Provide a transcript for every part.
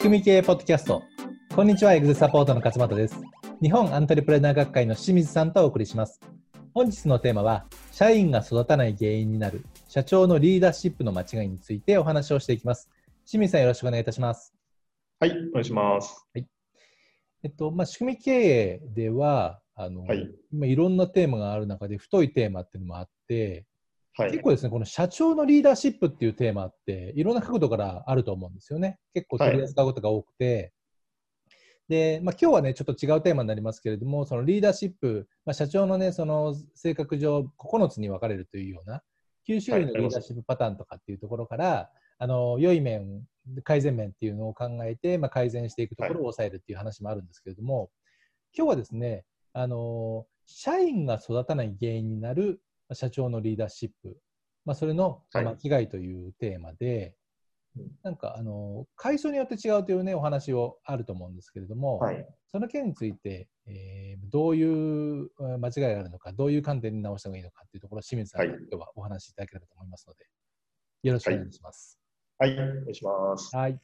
仕組み系ポッドキャスト。こんにちは、エグゼサポートの勝俣です。日本アントレプレナー学会の清水さんとお送りします。本日のテーマは、社員が育たない原因になる社長のリーダーシップの間違いについてお話をしていきます。清水さん、よろしくお願いいたします。はい、お願いします。えっと、まあ、仕組み経営では、あの、はい今いろんなテーマがある中で、太いテーマっていうのもあって、はい。結構ですね、この社長のリーダーシップっていうテーマって、いろんな角度からあると思うんですよね。結構取り扱うことが多くて。で、まあ、今日はね、ちょっと違うテーマになりますけれども、そのリーダーシップ、まあ、社長のね、その性格上、9つに分かれるというような、9種類のリーダーシップパターンとかっていうところから、あの良い面、改善面っていうのを考えて、まあ、改善していくところを抑えるっていう話もあるんですけれども、今日はですね、あの社員が育たない原因になるまあ社長のリーダーシップ、まあ、それの間違いというテーマで、うんなんかあの階層によって違うというねお話をあると思うんですけれども、はい。その件について、えーどういうえー間違いがあるのか、どういう観点に直した方がいいのかっていうところを清水さんにはい今日はお話しいただければと思いますので、よろしくお願いします。はい、お願いします。はい。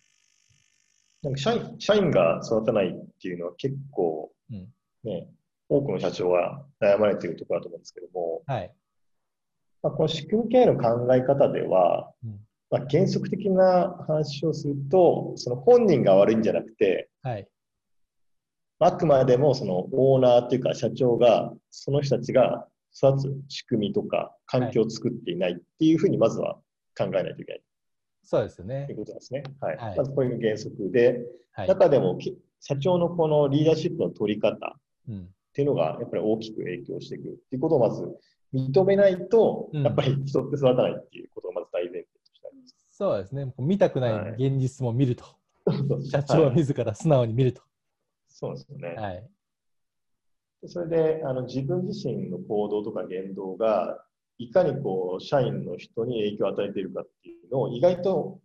なんか社員社員が育たないっていうのは結構うんね、多くの社長が悩まれているところだと思うんですけども、はい。まあ、この仕組み経営の考え方では、うんまあ、原則的な話をすると、その本人が悪いんじゃなくて、はい。あくまでもそのオーナーというか社長が、その人たちが育つ仕組みとか環境を作っていないっていうふうにまずは考えないといけないそうですよといねう。ことですね。はい。はいまずこれが原則で、はい。中でもき社長のこのリーダーシップの取り方っうん。ていうのがやっぱり大きく影響してくるっていうことをまず認めないと、うんやっぱり人って育たないっていうことをまず大前提としてあります。そうですね。見たくない現実も見ると。社長ははい自ら素直に見ると。そうですよね。はい。でそれであの自分自身の行動とか言動がいかにこう社員の人に影響を与えているかっていうのを意外と、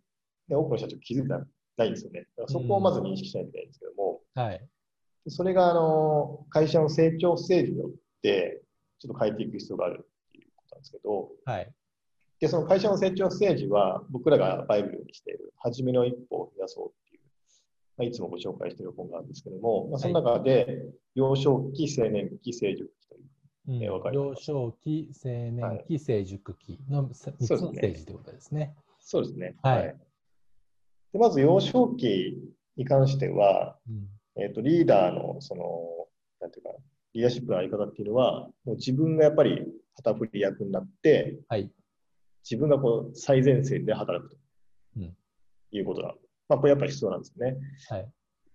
ね、多くの社長気づいてないんですよね。だからそこをまず認識しないといけないんですけども、はい。それがあの会社の成長ステージによってちょっと変えていく必要があるっていうことなんですけど、はい。で、その会社の成長ステージは僕らがバイブルにしている初めの一歩を踏み出そうっていう、まあ、いつもご紹介している本があるんですけども、まあ、その中で幼少期、青年期、成熟期といううん。えわかり幼ます少期、青年期、成熟期の3つのステージということですね。そうですね。はい。でまず幼少期に関しては、うんえっとリーダーのその、なんていうか、リーダーシップのあり方っていうのは、もう自分がやっぱり旗振り役になって、はい。自分がこう最前線で働くとうんいうことだ。まあ、これやっぱり必要なんですよね。はい。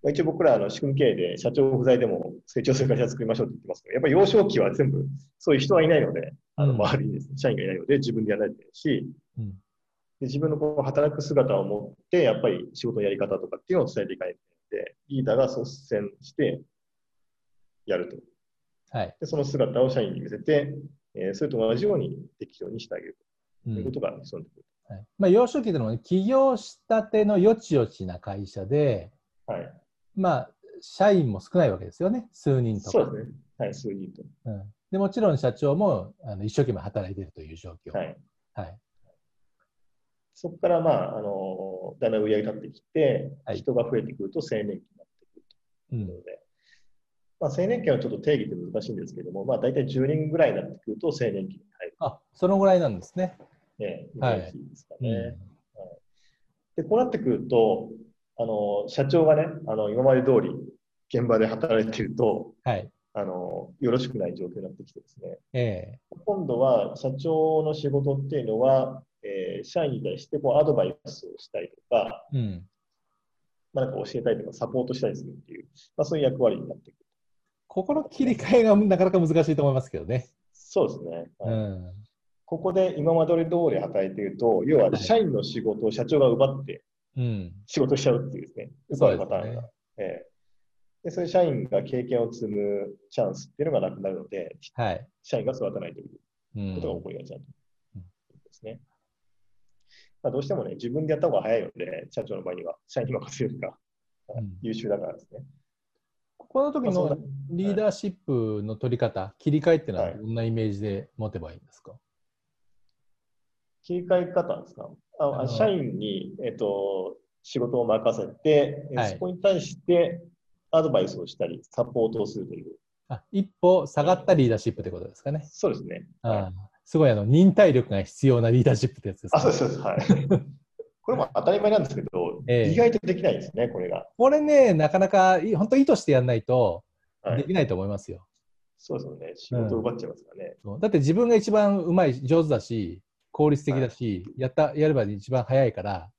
まあ一応僕らあの仕組み経営で社長不在でも成長する会社作りましょうって言ってますけど、やっぱり幼少期は全部そういう人はいないので、あのうん周りにですね、社員がいないので自分でやらないといけないし、うん。で自分のこう働く姿を持って、やっぱり仕事のやり方とかっていうのを伝えていかないといリーダーが率先してやると。はい。で、その姿を社員に見せて、えーそれと同じようにできるようにしてあげるうというんことが必要になってくる。はいまあ、幼少期というのは、ね、起業したてのよちよちな会社で、はい。まあ、社員も少ないわけですよね。数人とか。そうですね。はい、数人と。うん、でもちろん社長もあの一生懸命働いているという状況。はい。はい。そこから、まあ、あの、だんだん売り上げ立ってきて、はい人が増えてくると青年期になってくるうんというので、まあ、青年期はちょっと定義って難しいんですけども、まあ、大体10人ぐらいになってくると青年期に入る。あそのぐらいなんですね。ね、イメはいですかね。うんで、こうなってくると、あの、社長がね、あの、今まで通り現場で働いていると、はい。あの、よろしくない状況になってきてですね、え今度は社長の仕事っていうのは、えー社員に対してこうアドバイスをしたりとか、えうん。まあ、なんか教えたりとかサポートしたりするっていう、まあ、そういう役割になってくる。ここの切り替えがなかなか難しいと思いますけどね。そうですね。うはいん。ここで今まで通り働いていると、要は社員の仕事を社長が奪ってうん。仕事しちゃうっていうですね、そうですねパターンが。ええで、そういう社員が経験を積むチャンスっていうのがなくなるので、はい。社員が育たないといううんことが起こりがちだとうんですね。まあ、どうしてもね、自分でやった方が早いので、社長の場合には、社員に任せるよりかうん優秀だからですね。ここの時のリーダーシップの取り方、切り替えっていうのははいどんなイメージで持てばいいんですか、切り替え方ですか？ああ社員に、えっと、仕事を任せて、はいそこに対してアドバイスをしたり、サポートをするという。あ一歩下がったリーダーシップってことですかね。そうですね。あーすごいあの忍耐力が必要なリーダーシップってやつですあ、ね、そうです、そうです。はい。これも当たり前なんですけど、ええ意外とできないですね、これが。これね、なかなかい本当意図してやんないとはいできないと思いますよ。そうですよね。仕事を奪っちゃいますからね。そうだって自分が一番うまい、上手だし、効率的だし、やったやれば一番早いから、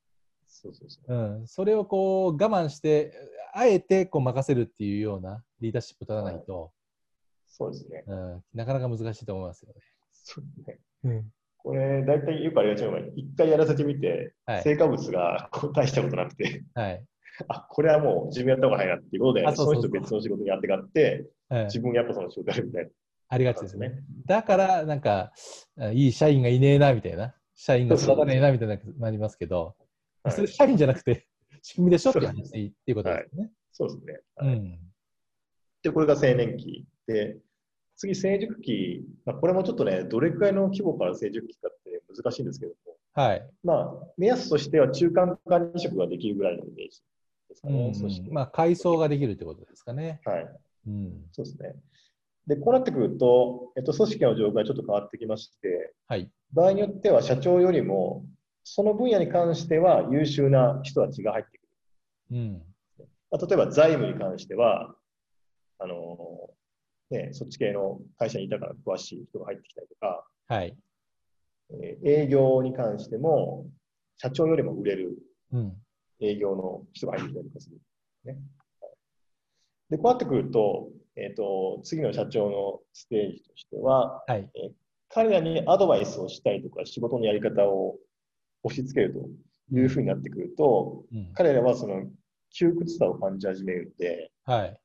そうそうそう。うん、それをこう我慢して、あえてこう任せるっていうようなリーダーシップ取らないと、そうですね。うん、なかなか難しいと思いますよそうですね。ね。これ、大体よくありがちなのが、一回やらせてみて、はい成果物がこう大したことなくて、はい。あ、これはもう自分やった方が早いなっていうことで、あその人別の仕事にやってがって、うん自分やっぱその仕事やるみたいな。ありがちですね。だから、なんか、あいい社員がいねえな、みたいな。社員が育たねえな、みたいななりますけど、はいそれ社員じゃなくて、仕組みでしょっていう話でいいっていうことですよね。そうですね。はいうん。で、これが青年期で、次、成熟期、まあ、これもちょっとね、どれくらいの規模から成熟期かって難しいんですけども、はい。まあ、目安としては中間管理職ができるぐらいのイメージですかうんね。組織まあ、階層ができるってことですかね。はい。うん。そうですね。で、こうなってくると、えっと、組織の状況がちょっと変わってきまして、はい。場合によっては社長よりも、その分野に関しては優秀な人たちが入ってくる。うん。まあ、例えば財務に関しては、あのね、そっち系の会社にいたから詳しい人が入ってきたりとか、はい。えー営業に関しても、社長よりも売れるうん。営業の人が入ってきたりとかする。ね、はいで、こうなってくると、えっ、と、次の社長のステージとしては、はい。彼らにアドバイスをしたりとか、仕事のやり方を押し付けるというふうになってくると、うん。彼らはその窮屈さを感じ始めるので、はい。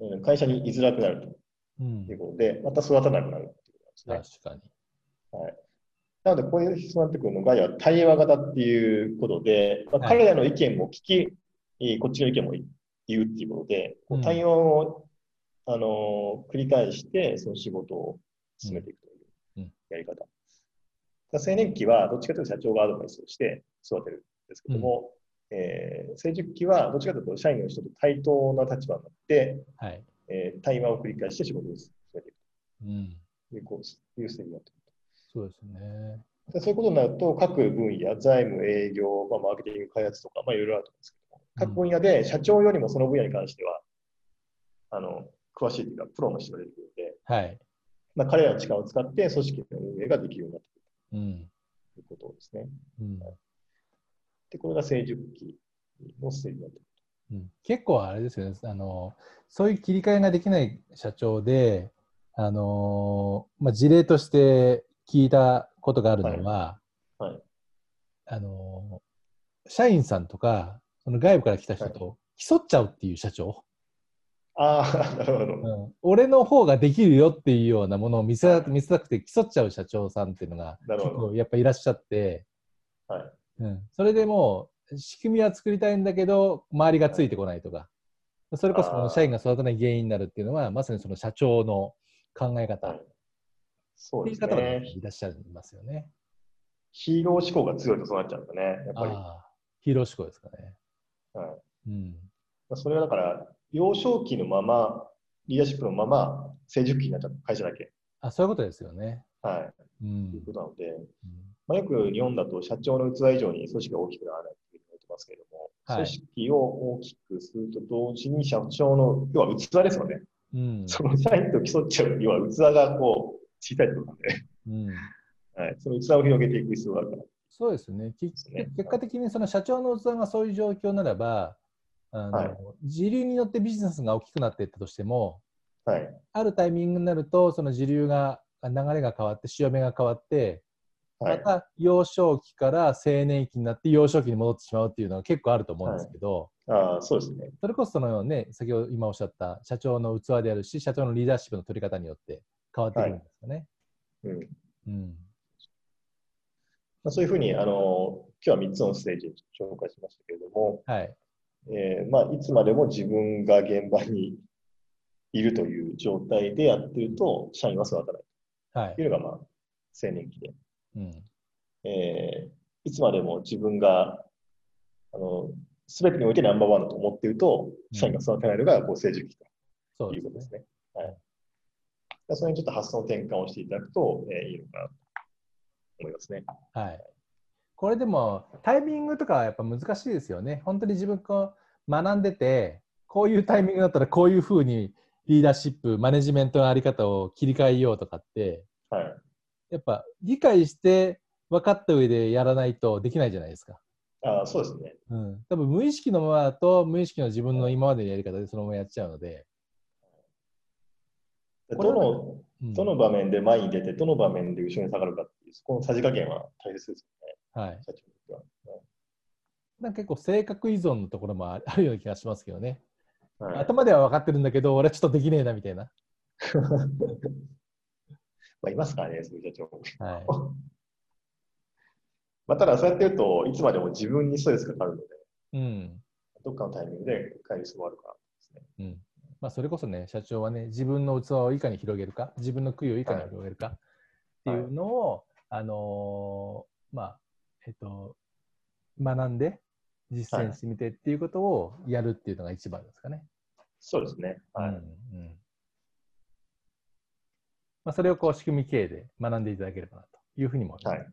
うん会社に居づらくなるとうんいう。ことで、また育たなくなるっていうことなんですね。確かに。なので、こういう人になってくるのが、いや対話型っていうことで、まあ、はい彼らの意見も聞き、えーこっちの意見も言うっていうことで、こううん対話を、あのー繰り返して、その仕事を進めていくとうんいうやり方。だから青年期は、どっちかというと社長がアドバイスをして育てるんですけども、えー成熟期は、どっちかというと社員の人と対等な立場になって、はい。えー対話を繰り返して仕事を進めていくうん。という、こういうステージになってくる。そうですね。でそういうことになると、各分野、財務、営業、まあ、マーケティング、開発とか、まあ、いろいろあると思うんですけども、各分野で社長よりもその分野に関しては、あの、詳しいというか、プロの人が出てくるので、はい。まあ、彼らの力を使って組織の運営ができるようになってくるうん。ということですね。うん。で、これが成熟期のステージになってくる。うん。結構あれですよね。あの、そういう切り替えができない社長で、あのまあ、事例として聞いたことがあるのは、はい。はい。あの社員さんとか、その外部から来た人と競っちゃうっていう社長、ああ、なるほど。うん。俺の方ができるよっていうようなものを見せはい見せたくて競っちゃう社長さんっていうのが結構やっぱいらっしゃって、はい。うん、それでもう仕組みは作りたいんだけど周りがついてこないとか、それこそこの社員が育たない原因になるっていうのはまさにその社長の考え方そうですていう方がね。いらっしゃいますよね。ヒーロー志向が強いとそうなっちゃうんだね、やっぱり。ヒーロー志向ですかね。はいうん、まあそれはだから、幼少期のまま、リーダーシップのまま、成熟期になっちゃった会社だけ。あそういうことですよね。はい。うんということなので、うんまあ、よく日本だと社長の器以上に組織が大きくならないっていうふうに言ってますけれども、はい組織を大きくすると同時に社長の、要は器ですよね。うんその社員と競っちゃう、要は器がこう、小さいってことなんで、うん はい、その器を広げていく必要があるから。そうですね。結果的にその社長の器がそういう状況ならば、あのはい時流によってビジネスが大きくなっていったとしても、はい。あるタイミングになると、その時流が、流れが変わって、潮目が変わって、はい。また幼少期から青年期になって幼少期に戻ってしまうっていうのは結構あると思うんですけど、ああ、そうですね。それこそそのね、先ほど今おっしゃった社長の器であるし、社長のリーダーシップの取り方によって変わってくるんですよね。うん。うん。まあ、そういうふうに、あの、今日は3つのステージ紹介しましたけれども、はい。えーまあ、いつまでも自分が現場にいるという状態でやってると、社員は育たないはいとい。うのが、まあ、青年期で、うん。えーいつまでも自分があの、すべてにおいてナンバーワンだと思っていると、社員が育てないのがこう成熟期そということですね。はい。それにちょっと発想の転換をしていただくと、えーいいのかなと思いますね。はい。これでもタイミングとかはやっぱ難しいですよね。本当に自分が学んでて、こういうタイミングだったらこういうふうにリーダーシップ、マネジメントのあり方を切り替えようとかって、はい。やっぱ理解して分かった上でやらないとできないじゃないですか。あーそうですね。うん。多分無意識のままだと無意識の自分の今までのやり方でそのままやっちゃうので。どの、うんどの場面で前に出て、どの場面で後ろに下がるかっていう、そこのさじ加減は大切ですはい。よね、社長にとっては。なんか結構性格依存のところもあ あるような気がしますけどね。はい頭では分かってるんだけど、俺はちょっとできねえなみたいな。まあ、いますからね、そういう社長。はい。まあ、ただ、そうやって言うと、いつまでも自分にストレスがかかるので、うん。どっかのタイミングで帰る必要もあるからですね。うん。まあ、それこそね、社長はね、自分の器をいかに広げるか、自分の杭をいかに広げるかっていうのを、あのーまあ、えっと、学んで、実践してみてっていうことをやるっていうのが一番ですかね。そうですね。はい。うんうんまあ、それをこう仕組み経営で学んでいただければなというふうにも思います。はい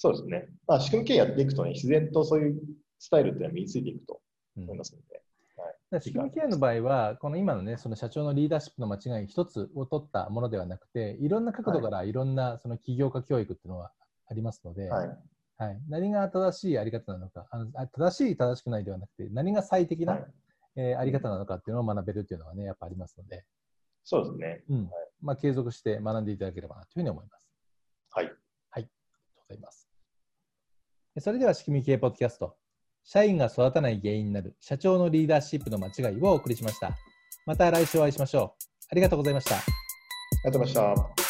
そうですね。まあ、仕組み経営やっていくとね、自然とそういうスタイルっていうのは身についていくとうん思いますので。だから仕組み経営の場合は、この今のね、その社長のリーダーシップの間違い一つを取ったものではなくて、いろんな角度からいろんなその起業家教育っていうのはありますので、はい。はい何が正しいやり方なのかあのあ、正しい、正しくないではなくて、何が最適な、はい。えーあり方なのかっていうのを学べるっていうのはね、やっぱありますので、そうですね。うんまあ、継続して学んでいただければなというふうに思います。はい。はい。ありがとうございます。それでは、仕組み系ポッドキャスト、社員が育たない原因になる社長のリーダーシップの間違いをお送りしました。また来週お会いしましょう。ありがとうございました。ありがとうございました。